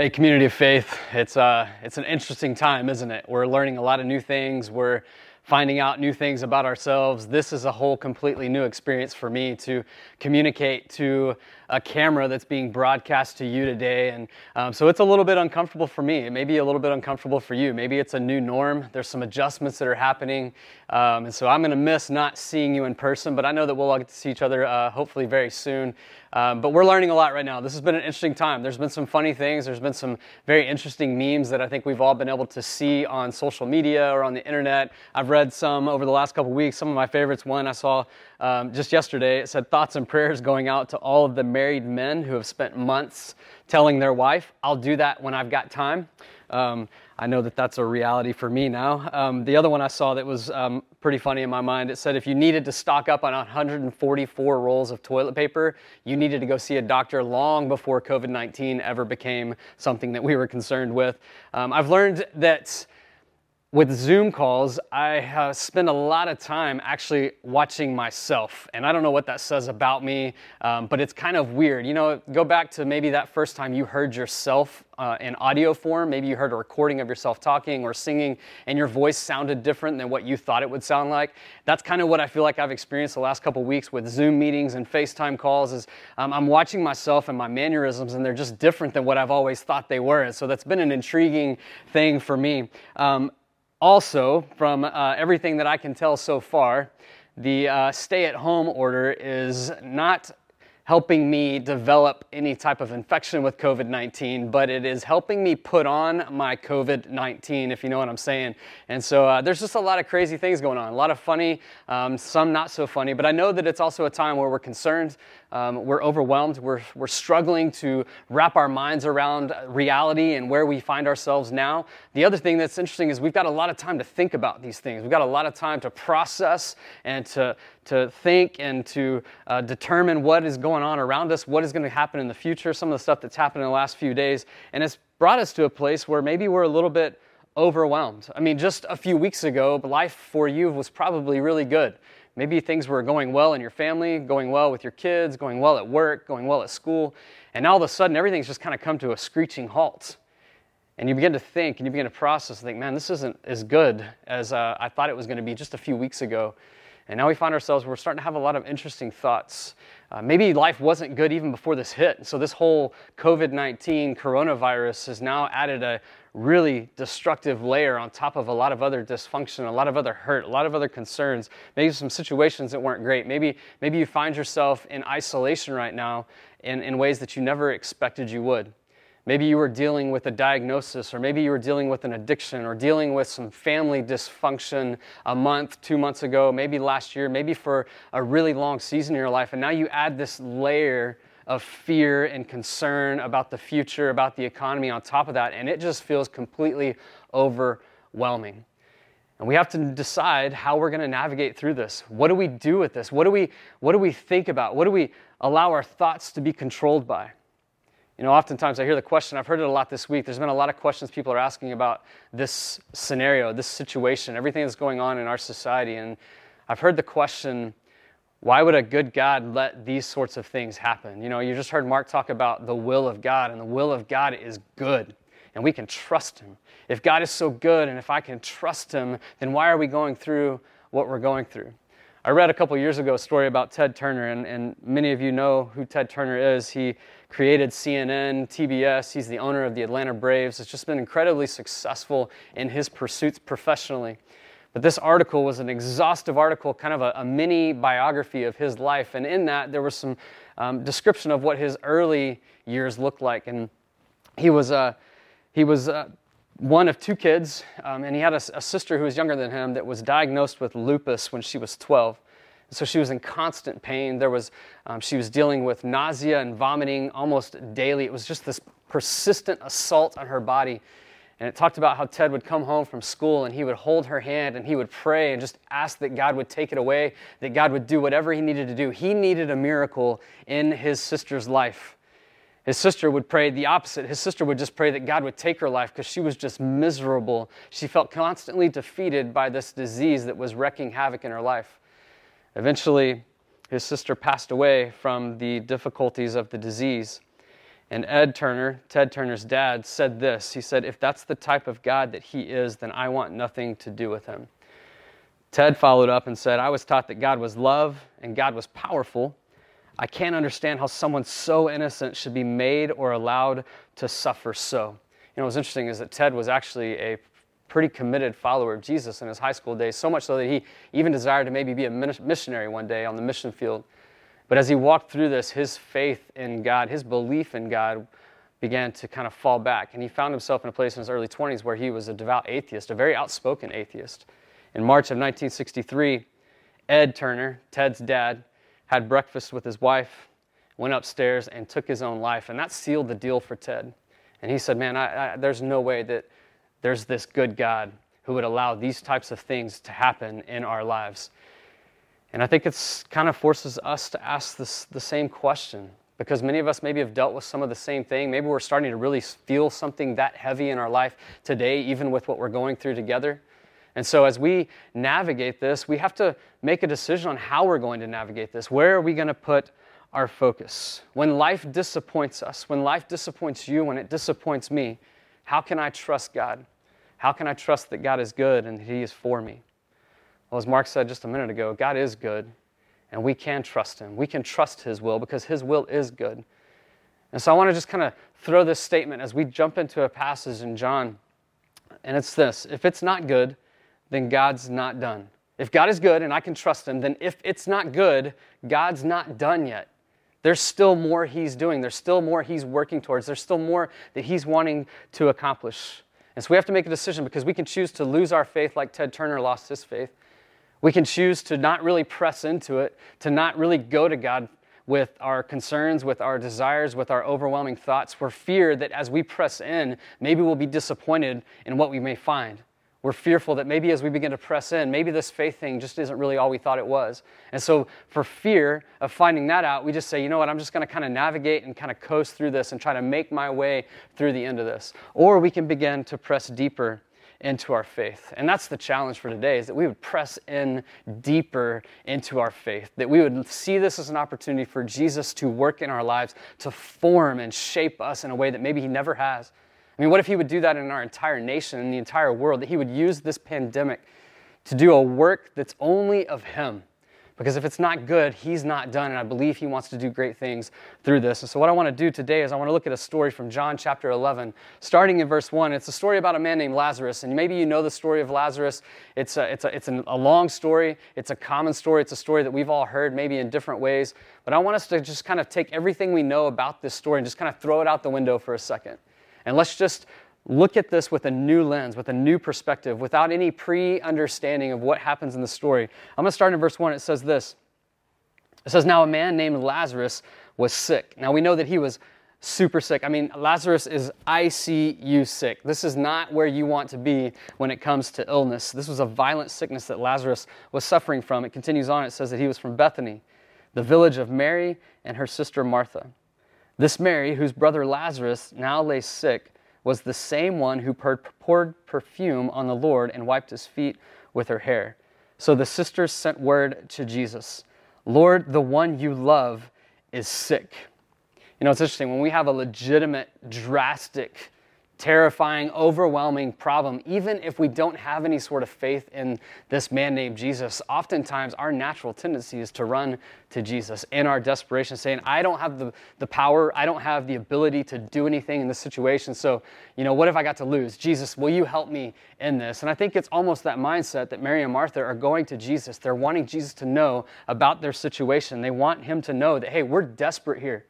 Hey, community of faith. It's uh, it's an interesting time, isn't it? We're learning a lot of new things. We're finding out new things about ourselves. This is a whole completely new experience for me to communicate to a camera that's being broadcast to you today. And um, so it's a little bit uncomfortable for me. It may be a little bit uncomfortable for you. Maybe it's a new norm. There's some adjustments that are happening. Um, and so I'm going to miss not seeing you in person, but I know that we'll all get to see each other uh, hopefully very soon. Um, but we're learning a lot right now. This has been an interesting time. There's been some funny things. There's been some very interesting memes that I think we've all been able to see on social media or on the internet. I've read some over the last couple weeks. Some of my favorites. One I saw um, just yesterday. It said thoughts and prayers going out to all of the married men who have spent months telling their wife, "I'll do that when I've got time." Um, I know that that's a reality for me now. Um, the other one I saw that was um, pretty funny in my mind, it said if you needed to stock up on 144 rolls of toilet paper, you needed to go see a doctor long before COVID 19 ever became something that we were concerned with. Um, I've learned that with Zoom calls, I spend a lot of time actually watching myself. And I don't know what that says about me, um, but it's kind of weird. You know, go back to maybe that first time you heard yourself uh, in audio form. Maybe you heard a recording of yourself talking or singing, and your voice sounded different than what you thought it would sound like. That's kind of what I feel like I've experienced the last couple weeks with Zoom meetings and FaceTime calls. Is um, I'm watching myself and my mannerisms, and they're just different than what I've always thought they were. And so that's been an intriguing thing for me. Um, also, from uh, everything that I can tell so far, the uh, stay at home order is not helping me develop any type of infection with COVID 19, but it is helping me put on my COVID 19, if you know what I'm saying. And so uh, there's just a lot of crazy things going on, a lot of funny, um, some not so funny, but I know that it's also a time where we're concerned, um, we're overwhelmed, we're, we're struggling to wrap our minds around reality and where we find ourselves now. The other thing that's interesting is we've got a lot of time to think about these things, we've got a lot of time to process and to, to think and to uh, determine what is going on around us, what is going to happen in the future, some of the stuff that's happened in the last few days. And it's brought us to a place where maybe we're a little bit overwhelmed. I mean, just a few weeks ago, life for you was probably really good. Maybe things were going well in your family, going well with your kids, going well at work, going well at school. And all of a sudden, everything's just kind of come to a screeching halt. And you begin to think and you begin to process and think, man, this isn't as good as uh, I thought it was going to be just a few weeks ago. And now we find ourselves, we're starting to have a lot of interesting thoughts. Uh, maybe life wasn't good even before this hit. So, this whole COVID 19 coronavirus has now added a really destructive layer on top of a lot of other dysfunction, a lot of other hurt, a lot of other concerns, maybe some situations that weren't great. Maybe, maybe you find yourself in isolation right now in, in ways that you never expected you would. Maybe you were dealing with a diagnosis, or maybe you were dealing with an addiction, or dealing with some family dysfunction a month, two months ago, maybe last year, maybe for a really long season in your life. And now you add this layer of fear and concern about the future, about the economy on top of that, and it just feels completely overwhelming. And we have to decide how we're going to navigate through this. What do we do with this? What do we, what do we think about? What do we allow our thoughts to be controlled by? You know, oftentimes I hear the question, I've heard it a lot this week. There's been a lot of questions people are asking about this scenario, this situation, everything that's going on in our society. And I've heard the question, why would a good God let these sorts of things happen? You know, you just heard Mark talk about the will of God, and the will of God is good, and we can trust Him. If God is so good, and if I can trust Him, then why are we going through what we're going through? I read a couple years ago a story about Ted Turner, and, and many of you know who Ted Turner is. He created CNN, TBS. He's the owner of the Atlanta Braves. Has just been incredibly successful in his pursuits professionally. But this article was an exhaustive article, kind of a, a mini biography of his life. And in that, there was some um, description of what his early years looked like. And he was, uh, he was uh, one of two kids, um, and he had a, a, sister who was younger than him that was diagnosed with lupus when she was 12. So she was in constant pain. There was, um, she was dealing with nausea and vomiting almost daily. It was just this persistent assault on her body. And it talked about how Ted would come home from school and he would hold her hand and he would pray and just ask that God would take it away, that God would do whatever he needed to do. He needed a miracle in his sister's life. His sister would pray the opposite. His sister would just pray that God would take her life because she was just miserable. She felt constantly defeated by this disease that was wreaking havoc in her life. Eventually, his sister passed away from the difficulties of the disease. And Ed Turner, Ted Turner's dad, said this. He said, If that's the type of God that he is, then I want nothing to do with him. Ted followed up and said, I was taught that God was love and God was powerful. I can't understand how someone so innocent should be made or allowed to suffer so. You know, what's interesting is that Ted was actually a pretty committed follower of Jesus in his high school days, so much so that he even desired to maybe be a missionary one day on the mission field. But as he walked through this, his faith in God, his belief in God, began to kind of fall back. And he found himself in a place in his early 20s where he was a devout atheist, a very outspoken atheist. In March of 1963, Ed Turner, Ted's dad, had breakfast with his wife, went upstairs, and took his own life. And that sealed the deal for Ted. And he said, Man, I, I, there's no way that there's this good God who would allow these types of things to happen in our lives. And I think it's kind of forces us to ask this, the same question because many of us maybe have dealt with some of the same thing. Maybe we're starting to really feel something that heavy in our life today, even with what we're going through together. And so, as we navigate this, we have to make a decision on how we're going to navigate this. Where are we going to put our focus? When life disappoints us, when life disappoints you, when it disappoints me, how can I trust God? How can I trust that God is good and He is for me? Well, as Mark said just a minute ago, God is good, and we can trust Him. We can trust His will because His will is good. And so I want to just kind of throw this statement as we jump into a passage in John, and it's this if it's not good, then God's not done. If God is good and I can trust Him, then if it's not good, God's not done yet. There's still more He's doing, there's still more He's working towards, there's still more that He's wanting to accomplish. And so we have to make a decision because we can choose to lose our faith like Ted Turner lost his faith. We can choose to not really press into it, to not really go to God with our concerns, with our desires, with our overwhelming thoughts, for fear that as we press in, maybe we'll be disappointed in what we may find. We're fearful that maybe as we begin to press in, maybe this faith thing just isn't really all we thought it was. And so, for fear of finding that out, we just say, you know what, I'm just going to kind of navigate and kind of coast through this and try to make my way through the end of this. Or we can begin to press deeper into our faith. And that's the challenge for today is that we would press in deeper into our faith, that we would see this as an opportunity for Jesus to work in our lives, to form and shape us in a way that maybe he never has. I mean, what if he would do that in our entire nation, in the entire world, that he would use this pandemic to do a work that's only of him? Because if it's not good, he's not done. And I believe he wants to do great things through this. And so, what I want to do today is I want to look at a story from John chapter 11, starting in verse 1. It's a story about a man named Lazarus. And maybe you know the story of Lazarus. It's a, it's a, it's a long story, it's a common story, it's a story that we've all heard maybe in different ways. But I want us to just kind of take everything we know about this story and just kind of throw it out the window for a second. And let's just look at this with a new lens, with a new perspective, without any pre understanding of what happens in the story. I'm going to start in verse 1. It says this It says, Now a man named Lazarus was sick. Now we know that he was super sick. I mean, Lazarus is ICU sick. This is not where you want to be when it comes to illness. This was a violent sickness that Lazarus was suffering from. It continues on. It says that he was from Bethany, the village of Mary and her sister Martha. This Mary, whose brother Lazarus now lay sick, was the same one who poured perfume on the Lord and wiped his feet with her hair. So the sisters sent word to Jesus Lord, the one you love is sick. You know, it's interesting. When we have a legitimate, drastic terrifying, overwhelming problem, even if we don't have any sort of faith in this man named Jesus, oftentimes our natural tendency is to run to Jesus in our desperation, saying, I don't have the, the power, I don't have the ability to do anything in this situation. So, you know, what have I got to lose? Jesus, will you help me in this? And I think it's almost that mindset that Mary and Martha are going to Jesus. They're wanting Jesus to know about their situation. They want him to know that, hey, we're desperate here.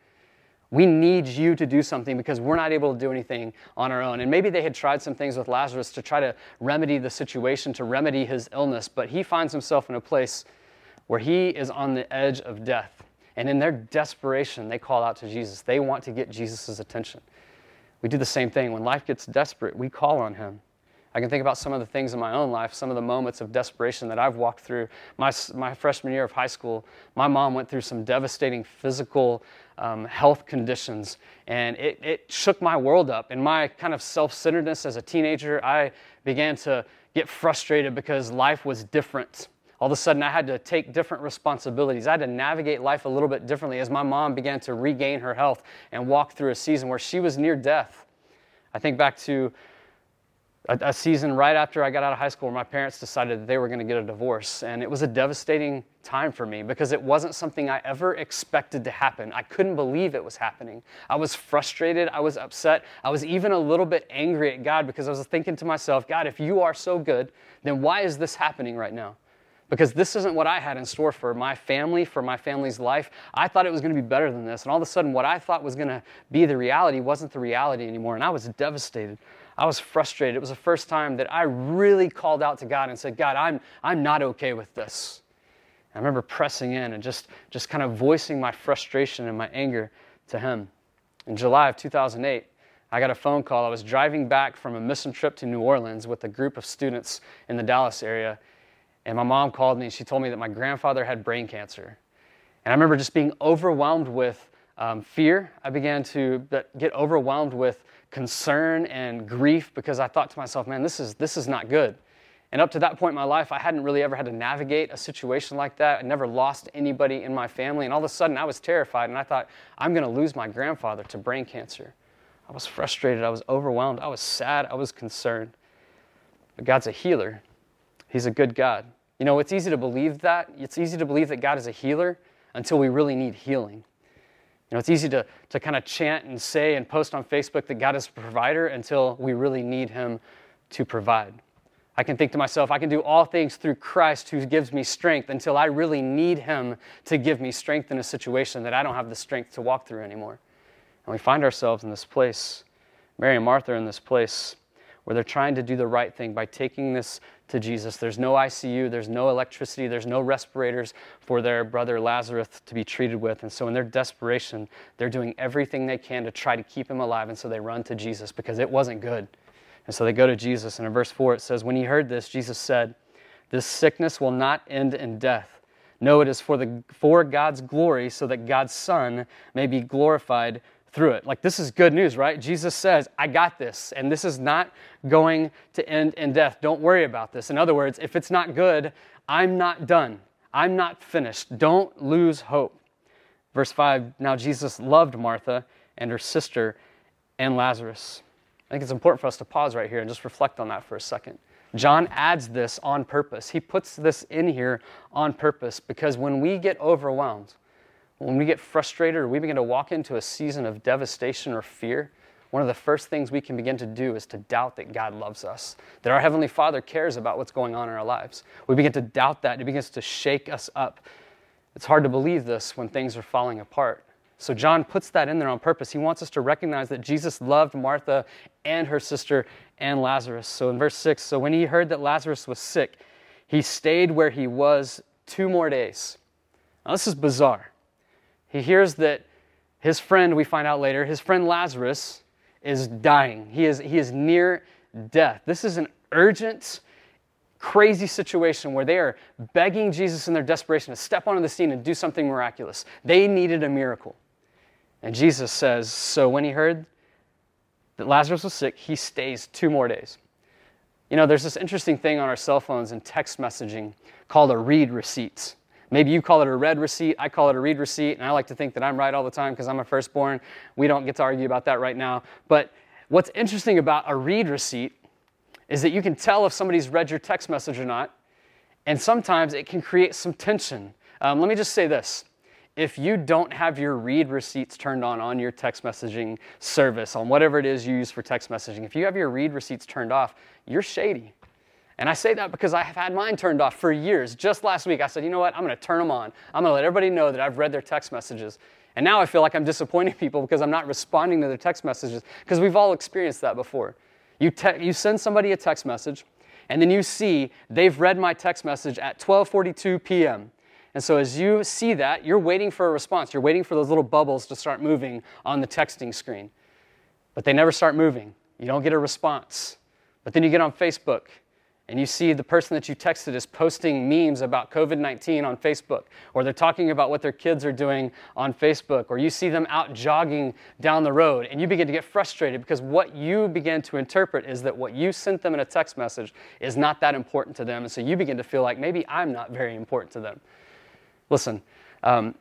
We need you to do something because we're not able to do anything on our own. And maybe they had tried some things with Lazarus to try to remedy the situation, to remedy his illness, but he finds himself in a place where he is on the edge of death. And in their desperation, they call out to Jesus. They want to get Jesus' attention. We do the same thing. When life gets desperate, we call on him. I can think about some of the things in my own life, some of the moments of desperation that I've walked through. My, my freshman year of high school, my mom went through some devastating physical um, health conditions, and it, it shook my world up. In my kind of self centeredness as a teenager, I began to get frustrated because life was different all of a sudden I had to take different responsibilities. I had to navigate life a little bit differently as my mom began to regain her health and walk through a season where she was near death. I think back to a, a season right after I got out of high school where my parents decided that they were going to get a divorce. And it was a devastating time for me because it wasn't something I ever expected to happen. I couldn't believe it was happening. I was frustrated. I was upset. I was even a little bit angry at God because I was thinking to myself, God, if you are so good, then why is this happening right now? because this isn't what I had in store for my family, for my family's life. I thought it was going to be better than this. And all of a sudden, what I thought was going to be the reality wasn't the reality anymore. And I was devastated. I was frustrated. It was the first time that I really called out to God and said, God, I'm, I'm not okay with this. I remember pressing in and just, just kind of voicing my frustration and my anger to Him. In July of 2008, I got a phone call. I was driving back from a mission trip to New Orleans with a group of students in the Dallas area. And my mom called me and she told me that my grandfather had brain cancer. And I remember just being overwhelmed with um, fear. I began to get overwhelmed with concern and grief because I thought to myself, man, this is, this is not good. And up to that point in my life, I hadn't really ever had to navigate a situation like that. I never lost anybody in my family. And all of a sudden, I was terrified and I thought, I'm going to lose my grandfather to brain cancer. I was frustrated. I was overwhelmed. I was sad. I was concerned. But God's a healer, He's a good God. You know, it's easy to believe that. It's easy to believe that God is a healer until we really need healing. You know, it's easy to, to kind of chant and say and post on Facebook that God is a provider until we really need Him to provide. I can think to myself, I can do all things through Christ who gives me strength until I really need Him to give me strength in a situation that I don't have the strength to walk through anymore. And we find ourselves in this place, Mary and Martha in this place where they're trying to do the right thing by taking this to Jesus. There's no ICU, there's no electricity, there's no respirators for their brother Lazarus to be treated with. And so, in their desperation, they're doing everything they can to try to keep him alive. And so, they run to Jesus because it wasn't good. And so, they go to Jesus. And in verse 4, it says, When he heard this, Jesus said, This sickness will not end in death. No, it is for, the, for God's glory, so that God's Son may be glorified through it. Like, this is good news, right? Jesus says, I got this, and this is not going to end in death. Don't worry about this. In other words, if it's not good, I'm not done. I'm not finished. Don't lose hope. Verse 5 Now Jesus loved Martha and her sister and Lazarus. I think it's important for us to pause right here and just reflect on that for a second. John adds this on purpose. He puts this in here on purpose because when we get overwhelmed, when we get frustrated or we begin to walk into a season of devastation or fear, one of the first things we can begin to do is to doubt that God loves us, that our Heavenly Father cares about what's going on in our lives. We begin to doubt that, it begins to shake us up. It's hard to believe this when things are falling apart. So, John puts that in there on purpose. He wants us to recognize that Jesus loved Martha and her sister and Lazarus. So, in verse 6, so when he heard that Lazarus was sick, he stayed where he was two more days. Now, this is bizarre. He hears that his friend, we find out later, his friend Lazarus is dying. He is, he is near death. This is an urgent, crazy situation where they are begging Jesus in their desperation to step onto the scene and do something miraculous. They needed a miracle. And Jesus says, So when he heard that Lazarus was sick, he stays two more days. You know, there's this interesting thing on our cell phones and text messaging called a read receipt. Maybe you call it a read receipt, I call it a read receipt, and I like to think that I'm right all the time because I'm a firstborn. We don't get to argue about that right now. But what's interesting about a read receipt is that you can tell if somebody's read your text message or not, and sometimes it can create some tension. Um, let me just say this. If you don't have your read receipts turned on on your text messaging service, on whatever it is you use for text messaging, if you have your read receipts turned off, you're shady. And I say that because I have had mine turned off for years. Just last week, I said, you know what? I'm going to turn them on. I'm going to let everybody know that I've read their text messages. And now I feel like I'm disappointing people because I'm not responding to their text messages because we've all experienced that before. You, te- you send somebody a text message, and then you see they've read my text message at 12:42 p.m. And so as you see that, you're waiting for a response. You're waiting for those little bubbles to start moving on the texting screen. But they never start moving. You don't get a response. But then you get on Facebook and you see the person that you texted is posting memes about COVID 19 on Facebook, or they're talking about what their kids are doing on Facebook, or you see them out jogging down the road, and you begin to get frustrated because what you begin to interpret is that what you sent them in a text message is not that important to them. And so you begin to feel like maybe I'm not very important to them. Listen, um,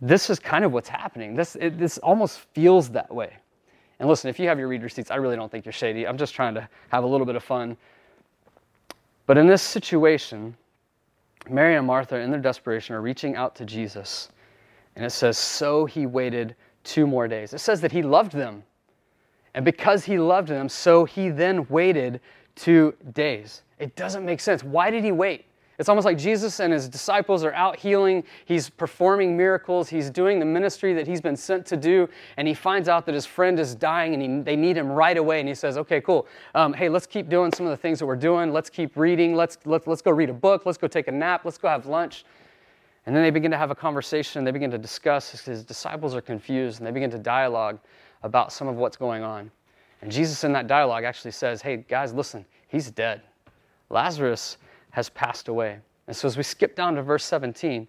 this is kind of what's happening. This, it, this almost feels that way. And listen, if you have your read receipts, I really don't think you're shady. I'm just trying to have a little bit of fun but in this situation, Mary and Martha, in their desperation, are reaching out to Jesus. And it says, So he waited two more days. It says that he loved them. And because he loved them, so he then waited two days. It doesn't make sense. Why did he wait? It's almost like Jesus and his disciples are out healing. He's performing miracles. He's doing the ministry that he's been sent to do. And he finds out that his friend is dying and he, they need him right away. And he says, Okay, cool. Um, hey, let's keep doing some of the things that we're doing. Let's keep reading. Let's, let, us let's go read a book. Let's go take a nap. Let's go have lunch. And then they begin to have a conversation. They begin to discuss. His disciples are confused and they begin to dialogue about some of what's going on. And Jesus, in that dialogue, actually says, Hey, guys, listen, he's dead. Lazarus has passed away. And so as we skip down to verse 17,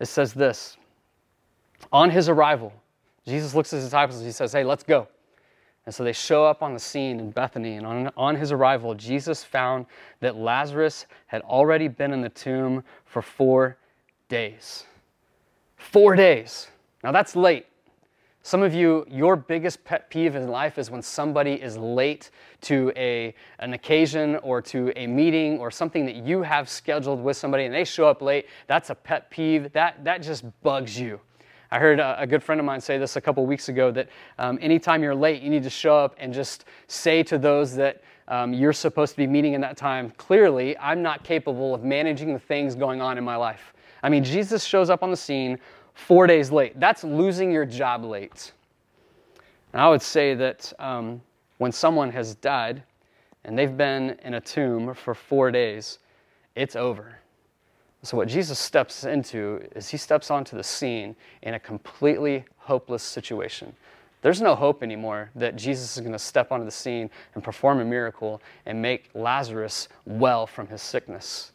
it says this On his arrival, Jesus looks at his disciples and he says, Hey, let's go. And so they show up on the scene in Bethany. And on, on his arrival, Jesus found that Lazarus had already been in the tomb for four days. Four days. Now that's late. Some of you, your biggest pet peeve in life is when somebody is late to a, an occasion or to a meeting or something that you have scheduled with somebody and they show up late. That's a pet peeve. That, that just bugs you. I heard a, a good friend of mine say this a couple weeks ago that um, anytime you're late, you need to show up and just say to those that um, you're supposed to be meeting in that time, clearly, I'm not capable of managing the things going on in my life. I mean, Jesus shows up on the scene four days late. That's losing your job late. And I would say that um, when someone has died and they've been in a tomb for four days, it's over. So, what Jesus steps into is he steps onto the scene in a completely hopeless situation. There's no hope anymore that Jesus is going to step onto the scene and perform a miracle and make Lazarus well from his sickness.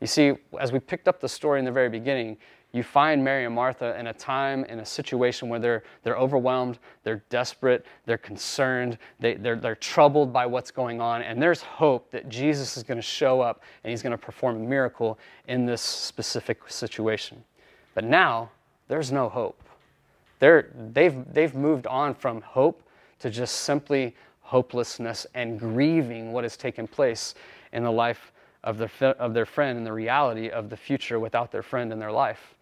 You see, as we picked up the story in the very beginning, you find Mary and Martha in a time, in a situation where they're, they're overwhelmed, they're desperate, they're concerned, they, they're, they're troubled by what's going on, and there's hope that Jesus is going to show up and he's going to perform a miracle in this specific situation. But now, there's no hope. They're, they've, they've moved on from hope to just simply hopelessness and grieving what has taken place in the life of their, of their friend and the reality of the future without their friend in their life.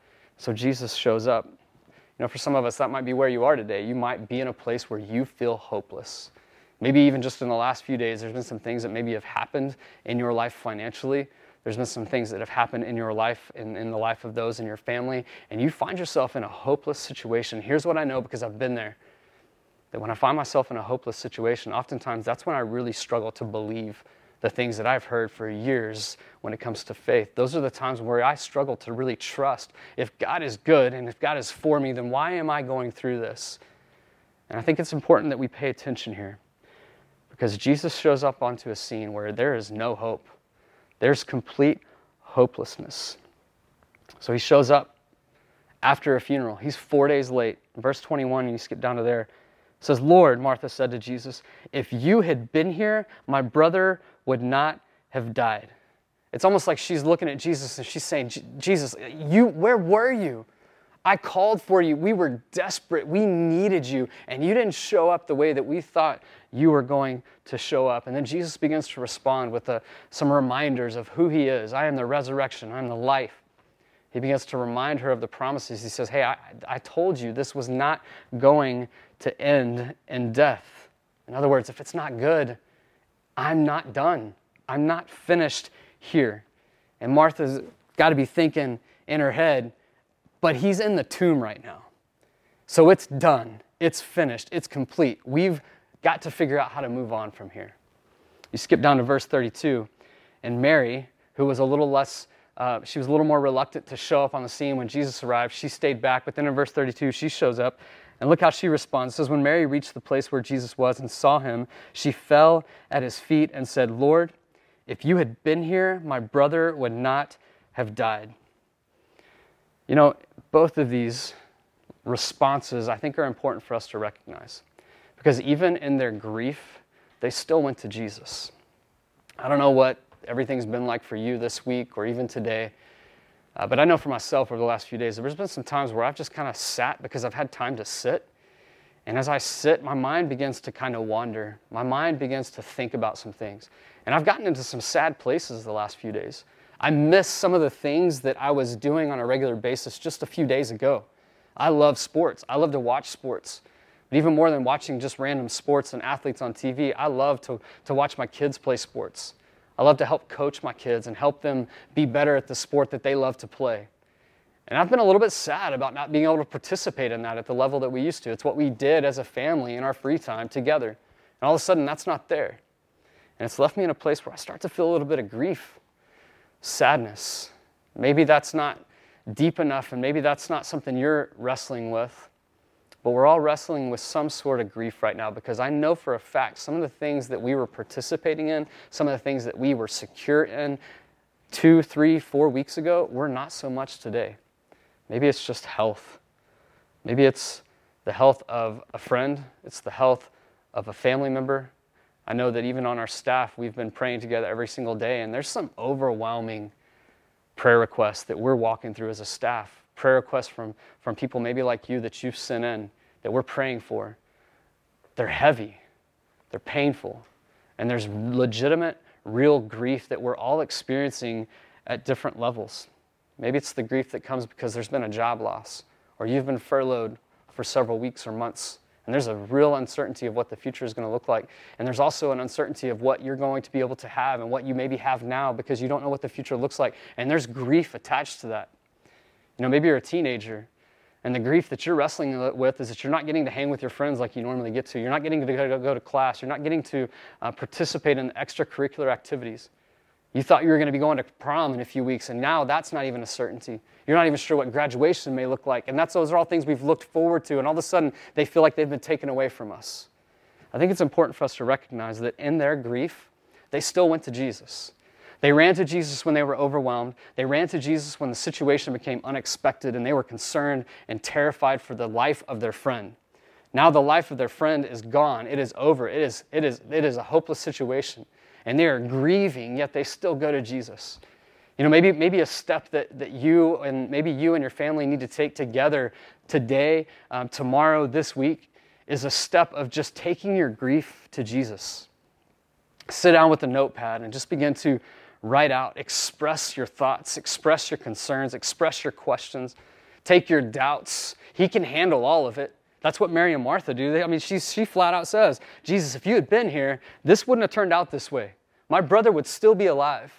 So Jesus shows up. You know, for some of us, that might be where you are today. You might be in a place where you feel hopeless. Maybe even just in the last few days, there's been some things that maybe have happened in your life financially. There's been some things that have happened in your life, in, in the life of those in your family, and you find yourself in a hopeless situation. Here's what I know because I've been there that when I find myself in a hopeless situation, oftentimes that's when I really struggle to believe the things that I've heard for years when it comes to faith. Those are the times where I struggle to really trust if God is good and if God is for me, then why am I going through this? And I think it's important that we pay attention here because Jesus shows up onto a scene where there is no hope, there's complete hopelessness. So he shows up after a funeral. He's four days late. Verse 21, and you skip down to there says, Lord, Martha said to Jesus, if you had been here, my brother would not have died. It's almost like she's looking at Jesus and she's saying, Jesus, you, where were you? I called for you. We were desperate. We needed you. And you didn't show up the way that we thought you were going to show up. And then Jesus begins to respond with a, some reminders of who he is. I am the resurrection. I'm the life. He begins to remind her of the promises. He says, Hey, I, I told you this was not going to end in death. In other words, if it's not good, I'm not done. I'm not finished here. And Martha's got to be thinking in her head, but he's in the tomb right now. So it's done. It's finished. It's complete. We've got to figure out how to move on from here. You skip down to verse 32, and Mary, who was a little less, uh, she was a little more reluctant to show up on the scene when Jesus arrived. She stayed back, but then in verse 32, she shows up and look how she responds. It says, When Mary reached the place where Jesus was and saw him, she fell at his feet and said, Lord, If you had been here, my brother would not have died. You know, both of these responses I think are important for us to recognize. Because even in their grief, they still went to Jesus. I don't know what everything's been like for you this week or even today, uh, but I know for myself over the last few days, there's been some times where I've just kind of sat because I've had time to sit. And as I sit, my mind begins to kind of wander. My mind begins to think about some things. And I've gotten into some sad places the last few days. I miss some of the things that I was doing on a regular basis just a few days ago. I love sports. I love to watch sports. But even more than watching just random sports and athletes on TV, I love to, to watch my kids play sports. I love to help coach my kids and help them be better at the sport that they love to play. And I've been a little bit sad about not being able to participate in that at the level that we used to. It's what we did as a family in our free time together. And all of a sudden, that's not there. And it's left me in a place where I start to feel a little bit of grief, sadness. Maybe that's not deep enough, and maybe that's not something you're wrestling with. But we're all wrestling with some sort of grief right now because I know for a fact some of the things that we were participating in, some of the things that we were secure in two, three, four weeks ago, we're not so much today. Maybe it's just health. Maybe it's the health of a friend, it's the health of a family member. I know that even on our staff, we've been praying together every single day, and there's some overwhelming prayer requests that we're walking through as a staff. Prayer requests from, from people maybe like you that you've sent in that we're praying for. They're heavy, they're painful, and there's legitimate, real grief that we're all experiencing at different levels. Maybe it's the grief that comes because there's been a job loss, or you've been furloughed for several weeks or months. And there's a real uncertainty of what the future is going to look like. And there's also an uncertainty of what you're going to be able to have and what you maybe have now because you don't know what the future looks like. And there's grief attached to that. You know, maybe you're a teenager and the grief that you're wrestling with is that you're not getting to hang with your friends like you normally get to. You're not getting to go to class. You're not getting to uh, participate in extracurricular activities. You thought you were going to be going to prom in a few weeks, and now that's not even a certainty. You're not even sure what graduation may look like. And that's, those are all things we've looked forward to, and all of a sudden they feel like they've been taken away from us. I think it's important for us to recognize that in their grief, they still went to Jesus. They ran to Jesus when they were overwhelmed. They ran to Jesus when the situation became unexpected and they were concerned and terrified for the life of their friend. Now the life of their friend is gone. It is over. It is, it is, it is a hopeless situation and they are grieving, yet they still go to Jesus. You know, maybe, maybe a step that, that you and maybe you and your family need to take together today, um, tomorrow, this week is a step of just taking your grief to Jesus. Sit down with a notepad and just begin to write out, express your thoughts, express your concerns, express your questions, take your doubts. He can handle all of it. That's what Mary and Martha do. I mean, she, she flat out says, Jesus, if you had been here, this wouldn't have turned out this way. My brother would still be alive.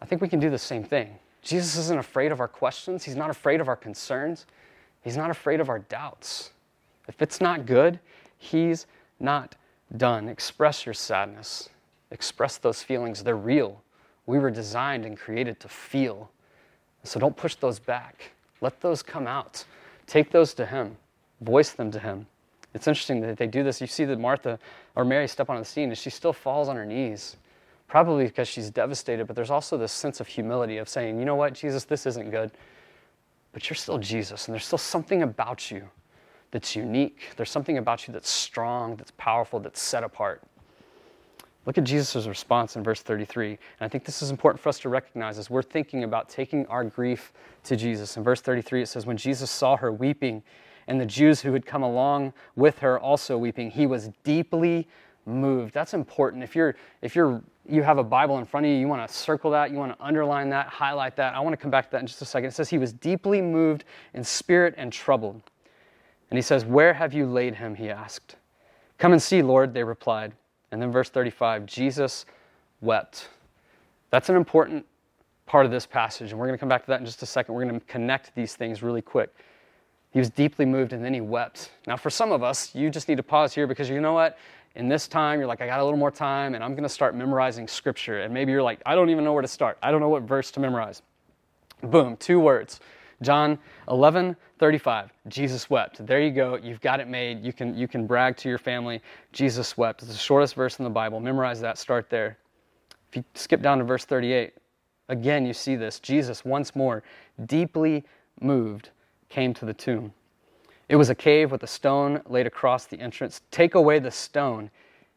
I think we can do the same thing. Jesus isn't afraid of our questions, He's not afraid of our concerns, He's not afraid of our doubts. If it's not good, He's not done. Express your sadness, express those feelings. They're real. We were designed and created to feel. So don't push those back, let those come out. Take those to Him, voice them to Him. It's interesting that they do this. You see that Martha or Mary step on the scene and she still falls on her knees, probably because she's devastated, but there's also this sense of humility of saying, you know what, Jesus, this isn't good, but you're still Jesus, and there's still something about you that's unique. There's something about you that's strong, that's powerful, that's set apart. Look at Jesus' response in verse 33. And I think this is important for us to recognize as we're thinking about taking our grief to Jesus. In verse 33, it says, When Jesus saw her weeping, and the Jews who had come along with her also weeping, he was deeply moved. That's important. If you're if you're you have a Bible in front of you, you want to circle that, you want to underline that, highlight that. I want to come back to that in just a second. It says he was deeply moved in spirit and troubled. And he says, Where have you laid him? He asked. Come and see, Lord, they replied. And then verse 35 Jesus wept. That's an important part of this passage, and we're going to come back to that in just a second. We're going to connect these things really quick. He was deeply moved and then he wept. Now, for some of us, you just need to pause here because you know what? In this time, you're like, I got a little more time and I'm going to start memorizing scripture. And maybe you're like, I don't even know where to start. I don't know what verse to memorize. Boom, two words John 11, 35. Jesus wept. There you go. You've got it made. You can, you can brag to your family. Jesus wept. It's the shortest verse in the Bible. Memorize that. Start there. If you skip down to verse 38, again you see this. Jesus, once more, deeply moved, came to the tomb. It was a cave with a stone laid across the entrance. Take away the stone,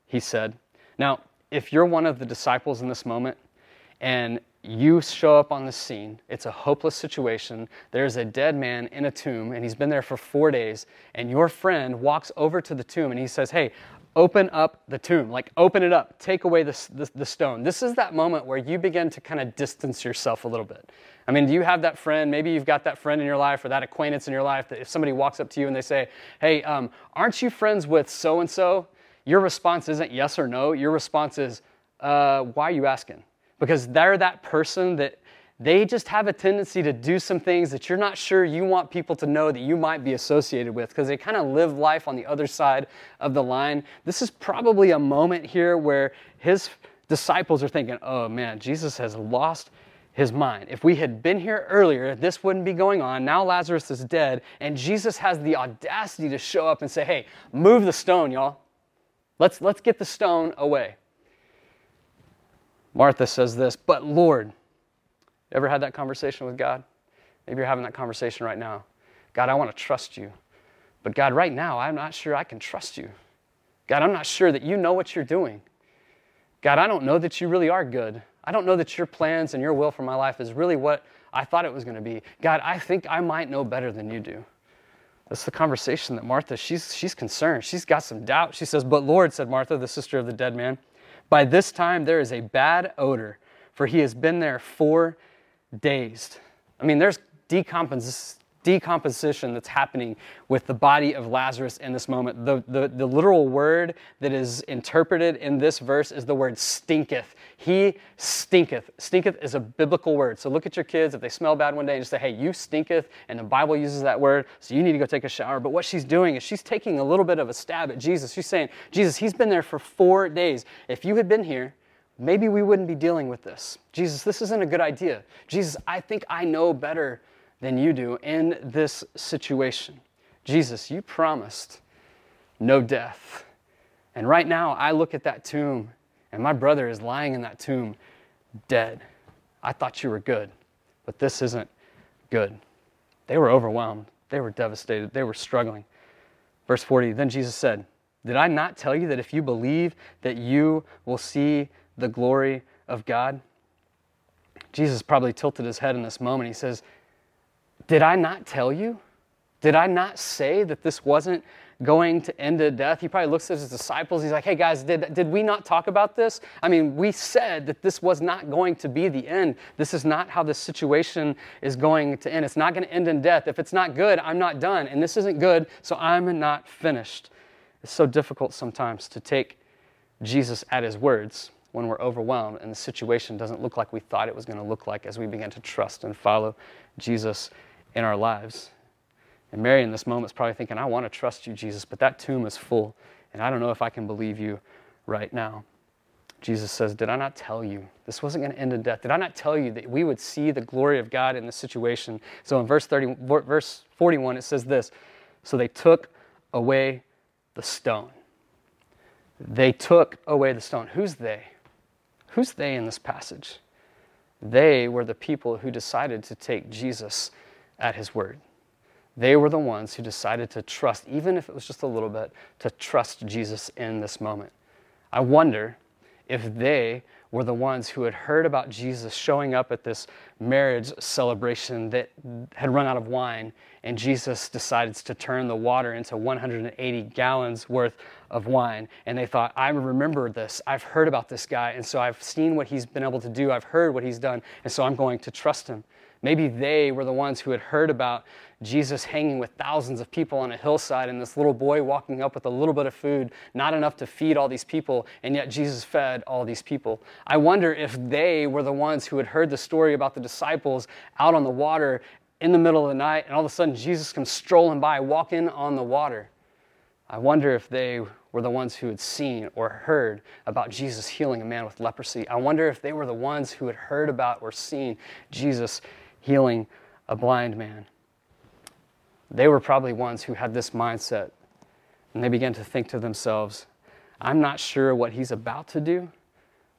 he said. Now, if you're one of the disciples in this moment and you show up on the scene, it's a hopeless situation. There's a dead man in a tomb and he's been there for four days, and your friend walks over to the tomb and he says, Hey, open up the tomb, like open it up, take away the, the, the stone. This is that moment where you begin to kind of distance yourself a little bit. I mean, do you have that friend? Maybe you've got that friend in your life or that acquaintance in your life that if somebody walks up to you and they say, Hey, um, aren't you friends with so and so? Your response isn't yes or no. Your response is, uh, Why are you asking? Because they're that person that they just have a tendency to do some things that you're not sure you want people to know that you might be associated with because they kind of live life on the other side of the line. This is probably a moment here where his disciples are thinking, oh man, Jesus has lost his mind. If we had been here earlier, this wouldn't be going on. Now Lazarus is dead, and Jesus has the audacity to show up and say, hey, move the stone, y'all. Let's, let's get the stone away. Martha says this, but Lord, Ever had that conversation with God? Maybe you're having that conversation right now. God, I want to trust you. But God, right now, I'm not sure I can trust you. God, I'm not sure that you know what you're doing. God, I don't know that you really are good. I don't know that your plans and your will for my life is really what I thought it was going to be. God, I think I might know better than you do. That's the conversation that Martha, she's, she's concerned. She's got some doubt. She says, But Lord, said Martha, the sister of the dead man, by this time there is a bad odor, for he has been there four days. I mean, there's decompos- decomposition that's happening with the body of Lazarus in this moment. The, the, the literal word that is interpreted in this verse is the word stinketh. He stinketh. Stinketh is a biblical word. So look at your kids. If they smell bad one day, and just say, hey, you stinketh. And the Bible uses that word, so you need to go take a shower. But what she's doing is she's taking a little bit of a stab at Jesus. She's saying, Jesus, he's been there for four days. If you had been here, maybe we wouldn't be dealing with this. Jesus, this isn't a good idea. Jesus, I think I know better than you do in this situation. Jesus, you promised no death. And right now, I look at that tomb, and my brother is lying in that tomb dead. I thought you were good, but this isn't good. They were overwhelmed. They were devastated. They were struggling. Verse 40 Then Jesus said, Did I not tell you that if you believe that you will see the glory of God? Jesus probably tilted his head in this moment. He says, Did I not tell you? Did I not say that this wasn't going to end in death? He probably looks at his disciples. He's like, Hey guys, did, did we not talk about this? I mean, we said that this was not going to be the end. This is not how this situation is going to end. It's not going to end in death. If it's not good, I'm not done. And this isn't good, so I'm not finished. It's so difficult sometimes to take Jesus at his words when we're overwhelmed and the situation doesn't look like we thought it was going to look like as we begin to trust and follow Jesus in our lives. And Mary in this moment is probably thinking, I want to trust you, Jesus, but that tomb is full, and I don't know if I can believe you right now. Jesus says, Did I not tell you this wasn't going to end in death? Did I not tell you that we would see the glory of God in this situation? So in verse, 30, verse 41, it says this So they took away the stone. They took away the stone. Who's they? Who's they in this passage? They were the people who decided to take Jesus at his word. They were the ones who decided to trust, even if it was just a little bit, to trust Jesus in this moment. I wonder if they were the ones who had heard about Jesus showing up at this marriage celebration that had run out of wine, and Jesus decides to turn the water into 180 gallons worth of wine. And they thought, I remember this. I've heard about this guy, and so I've seen what he's been able to do. I've heard what he's done, and so I'm going to trust him. Maybe they were the ones who had heard about Jesus hanging with thousands of people on a hillside and this little boy walking up with a little bit of food, not enough to feed all these people, and yet Jesus fed all these people. I wonder if they were the ones who had heard the story about the disciples out on the water in the middle of the night, and all of a sudden Jesus comes strolling by, walking on the water. I wonder if they were the ones who had seen or heard about Jesus healing a man with leprosy. I wonder if they were the ones who had heard about or seen Jesus healing a blind man. They were probably ones who had this mindset, and they began to think to themselves, I'm not sure what he's about to do,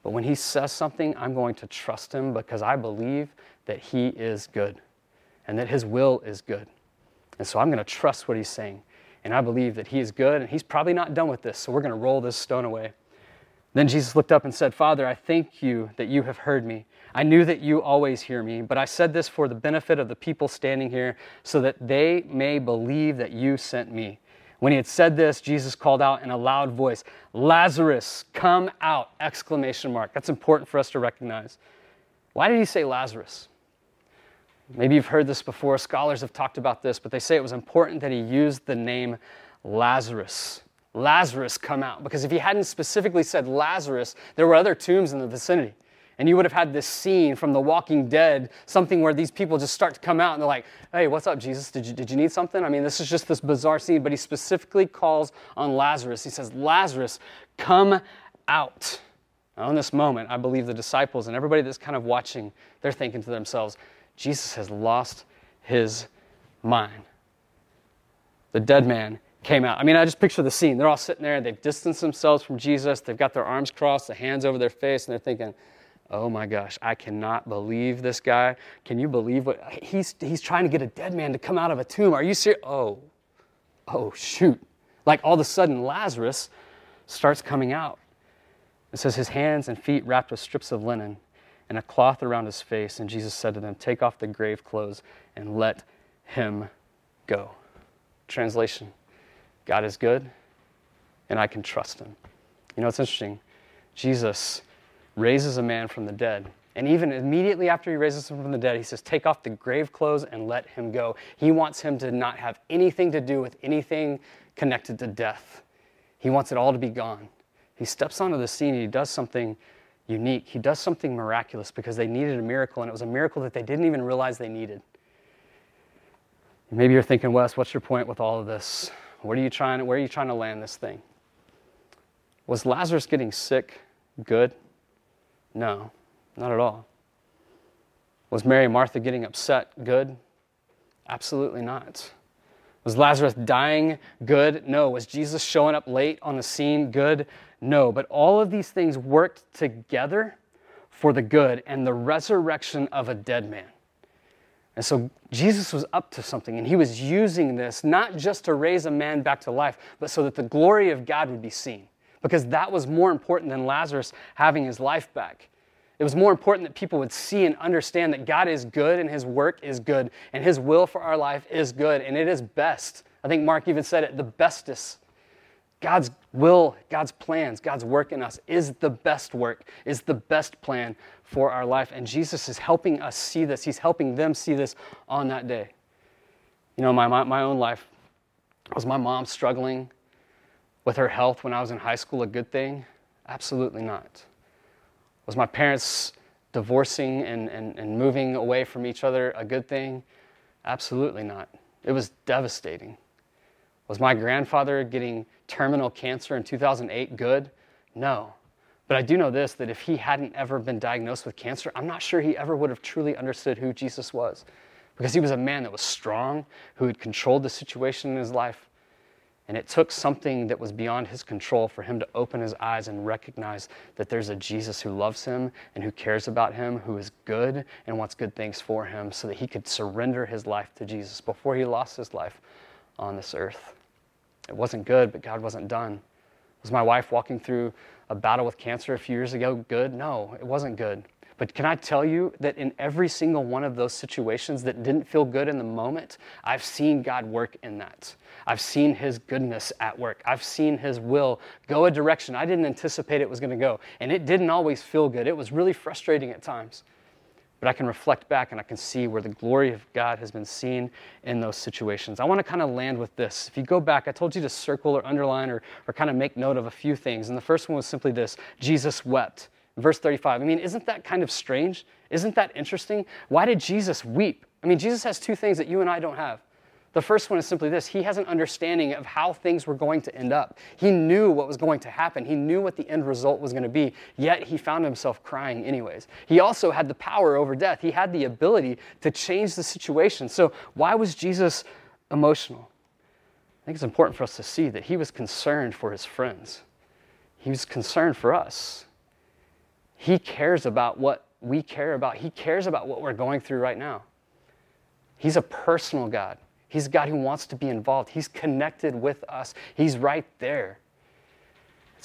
But when he says something, I'm going to trust him because I believe that he is good and that his will is good. And so I'm going to trust what he's saying. And I believe that he is good and he's probably not done with this. So we're going to roll this stone away. Then Jesus looked up and said, Father, I thank you that you have heard me. I knew that you always hear me, but I said this for the benefit of the people standing here so that they may believe that you sent me. When he had said this, Jesus called out in a loud voice, Lazarus, come out! Exclamation mark. That's important for us to recognize. Why did he say Lazarus? Maybe you've heard this before. Scholars have talked about this, but they say it was important that he used the name Lazarus. Lazarus, come out. Because if he hadn't specifically said Lazarus, there were other tombs in the vicinity. And you would have had this scene from The Walking Dead, something where these people just start to come out and they're like, hey, what's up, Jesus? Did you, did you need something? I mean, this is just this bizarre scene, but he specifically calls on Lazarus. He says, Lazarus, come out. Now, in this moment, I believe the disciples and everybody that's kind of watching, they're thinking to themselves, Jesus has lost his mind. The dead man came out. I mean, I just picture the scene. They're all sitting there, they've distanced themselves from Jesus, they've got their arms crossed, the hands over their face, and they're thinking, oh my gosh, I cannot believe this guy. Can you believe what he's he's trying to get a dead man to come out of a tomb? Are you serious? Oh, oh shoot. Like all of a sudden, Lazarus starts coming out. It says his hands and feet wrapped with strips of linen and a cloth around his face. And Jesus said to them, Take off the grave clothes and let him go. Translation God is good, and I can trust him. You know, it's interesting. Jesus raises a man from the dead. And even immediately after he raises him from the dead, he says, Take off the grave clothes and let him go. He wants him to not have anything to do with anything connected to death. He wants it all to be gone. He steps onto the scene and he does something unique. He does something miraculous because they needed a miracle, and it was a miracle that they didn't even realize they needed. Maybe you're thinking, Wes, what's your point with all of this? What are you trying, where are you trying to land this thing? Was Lazarus getting sick good? No, not at all. Was Mary Martha getting upset good? Absolutely not. Was Lazarus dying good? No. Was Jesus showing up late on the scene good? No. But all of these things worked together for the good and the resurrection of a dead man. And so Jesus was up to something, and he was using this not just to raise a man back to life, but so that the glory of God would be seen because that was more important than Lazarus having his life back. It was more important that people would see and understand that God is good and his work is good and his will for our life is good and it is best. I think Mark even said it the bestest. God's will, God's plans, God's work in us is the best work, is the best plan for our life. And Jesus is helping us see this. He's helping them see this on that day. You know, my, my own life was my mom struggling with her health when I was in high school a good thing? Absolutely not. Was my parents divorcing and, and, and moving away from each other a good thing? Absolutely not. It was devastating. Was my grandfather getting terminal cancer in 2008 good? No. But I do know this that if he hadn't ever been diagnosed with cancer, I'm not sure he ever would have truly understood who Jesus was. Because he was a man that was strong, who had controlled the situation in his life, and it took something that was beyond his control for him to open his eyes and recognize that there's a Jesus who loves him and who cares about him, who is good and wants good things for him, so that he could surrender his life to Jesus before he lost his life on this earth. It wasn't good, but God wasn't done. Was my wife walking through a battle with cancer a few years ago good? No, it wasn't good. But can I tell you that in every single one of those situations that didn't feel good in the moment, I've seen God work in that. I've seen His goodness at work. I've seen His will go a direction I didn't anticipate it was going to go. And it didn't always feel good. It was really frustrating at times. But I can reflect back and I can see where the glory of God has been seen in those situations. I want to kind of land with this. If you go back, I told you to circle or underline or, or kind of make note of a few things. And the first one was simply this Jesus wept. Verse 35. I mean, isn't that kind of strange? Isn't that interesting? Why did Jesus weep? I mean, Jesus has two things that you and I don't have. The first one is simply this He has an understanding of how things were going to end up. He knew what was going to happen, He knew what the end result was going to be, yet He found Himself crying anyways. He also had the power over death, He had the ability to change the situation. So, why was Jesus emotional? I think it's important for us to see that He was concerned for His friends, He was concerned for us. He cares about what we care about. He cares about what we're going through right now. He's a personal God. He's a God who wants to be involved. He's connected with us. He's right there.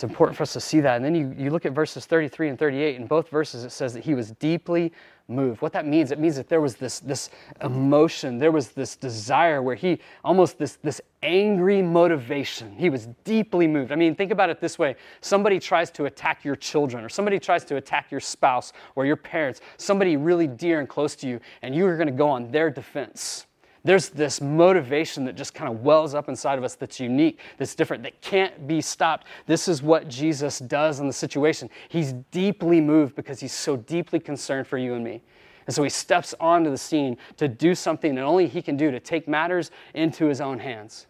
It's important for us to see that. And then you, you look at verses 33 and 38. In both verses, it says that he was deeply moved. What that means, it means that there was this, this emotion, there was this desire where he almost this, this angry motivation. He was deeply moved. I mean, think about it this way somebody tries to attack your children, or somebody tries to attack your spouse or your parents, somebody really dear and close to you, and you are going to go on their defense. There's this motivation that just kind of wells up inside of us that's unique, that's different, that can't be stopped. This is what Jesus does in the situation. He's deeply moved because he's so deeply concerned for you and me. And so he steps onto the scene to do something that only he can do, to take matters into his own hands.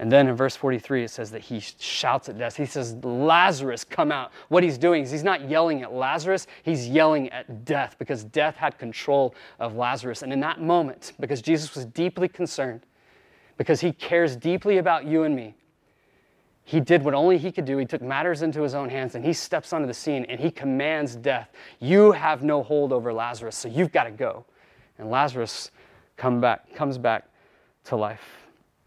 And then in verse 43, it says that he shouts at death. He says, Lazarus, come out. What he's doing is he's not yelling at Lazarus, he's yelling at death because death had control of Lazarus. And in that moment, because Jesus was deeply concerned, because he cares deeply about you and me, he did what only he could do. He took matters into his own hands and he steps onto the scene and he commands death. You have no hold over Lazarus, so you've got to go. And Lazarus come back, comes back to life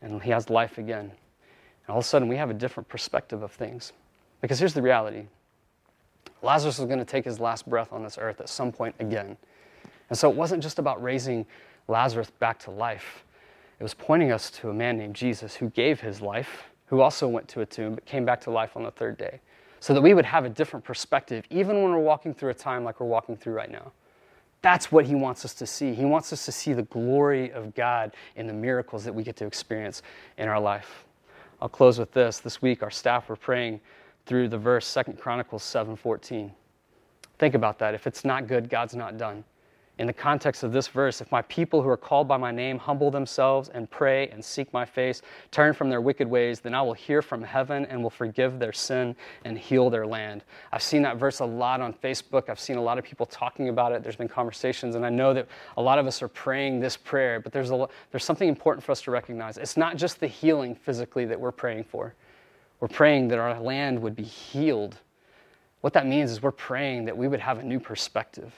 and he has life again. And all of a sudden, we have a different perspective of things. Because here's the reality Lazarus was going to take his last breath on this earth at some point again. And so it wasn't just about raising Lazarus back to life, it was pointing us to a man named Jesus who gave his life, who also went to a tomb, but came back to life on the third day. So that we would have a different perspective, even when we're walking through a time like we're walking through right now. That's what he wants us to see. He wants us to see the glory of God in the miracles that we get to experience in our life. I'll close with this. This week our staff were praying through the verse 2 Chronicles 7:14. Think about that. If it's not good, God's not done in the context of this verse, if my people who are called by my name humble themselves and pray and seek my face, turn from their wicked ways, then I will hear from heaven and will forgive their sin and heal their land. I've seen that verse a lot on Facebook. I've seen a lot of people talking about it. There's been conversations, and I know that a lot of us are praying this prayer, but there's, a, there's something important for us to recognize. It's not just the healing physically that we're praying for, we're praying that our land would be healed. What that means is we're praying that we would have a new perspective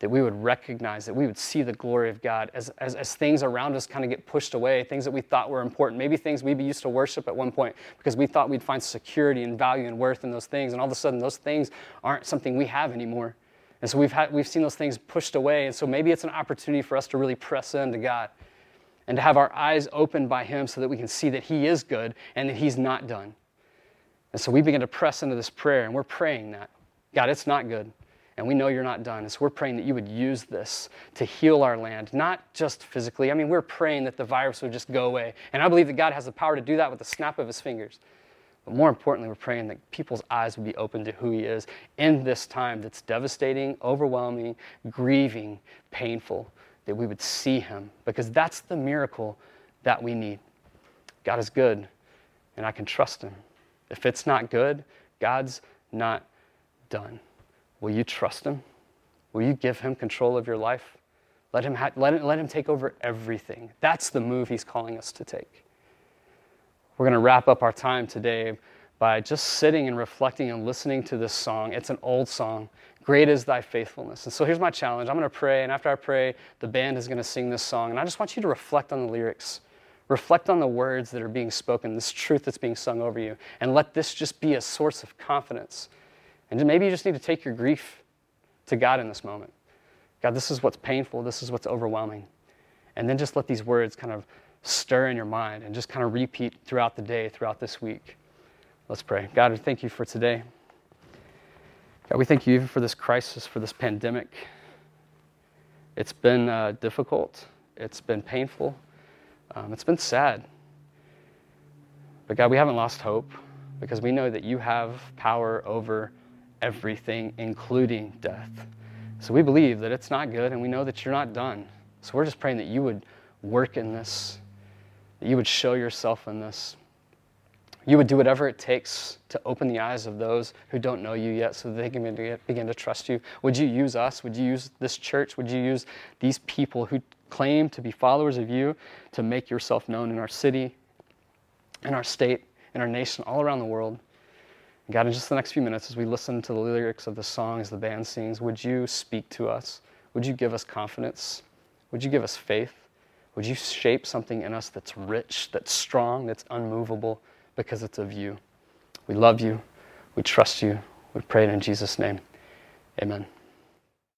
that we would recognize, that we would see the glory of God as, as, as things around us kind of get pushed away, things that we thought were important, maybe things we used to worship at one point because we thought we'd find security and value and worth in those things, and all of a sudden those things aren't something we have anymore. And so we've, had, we've seen those things pushed away, and so maybe it's an opportunity for us to really press into God and to have our eyes opened by Him so that we can see that He is good and that He's not done. And so we begin to press into this prayer, and we're praying that God, it's not good and we know you're not done. And so we're praying that you would use this to heal our land, not just physically. I mean, we're praying that the virus would just go away. And I believe that God has the power to do that with the snap of his fingers. But more importantly, we're praying that people's eyes would be open to who he is in this time that's devastating, overwhelming, grieving, painful, that we would see him, because that's the miracle that we need. God is good, and I can trust him. If it's not good, God's not done. Will you trust Him? Will you give Him control of your life? Let Him, ha- let him, let him take over everything. That's the move He's calling us to take. We're going to wrap up our time today by just sitting and reflecting and listening to this song. It's an old song. Great is thy faithfulness. And so here's my challenge. I'm going to pray, and after I pray, the band is going to sing this song. And I just want you to reflect on the lyrics. Reflect on the words that are being spoken, this truth that's being sung over you, and let this just be a source of confidence and maybe you just need to take your grief to God in this moment. God, this is what's painful, this is what's overwhelming. And then just let these words kind of stir in your mind and just kind of repeat throughout the day, throughout this week. Let's pray. God, we thank you for today. God, we thank you even for this crisis, for this pandemic. It's been uh, difficult, it's been painful, um, it's been sad. But God, we haven't lost hope because we know that you have power over everything, including death. So we believe that it's not good, and we know that you're not done. So we're just praying that you would work in this, that you would show yourself in this. You would do whatever it takes to open the eyes of those who don't know you yet so that they can begin to trust you. Would you use us? Would you use this church? Would you use these people who claim to be followers of you to make yourself known in our city, in our state, in our nation, all around the world? God, in just the next few minutes, as we listen to the lyrics of the song as the band sings, would you speak to us? Would you give us confidence? Would you give us faith? Would you shape something in us that's rich, that's strong, that's unmovable because it's of you? We love you. We trust you. We pray it in Jesus' name. Amen.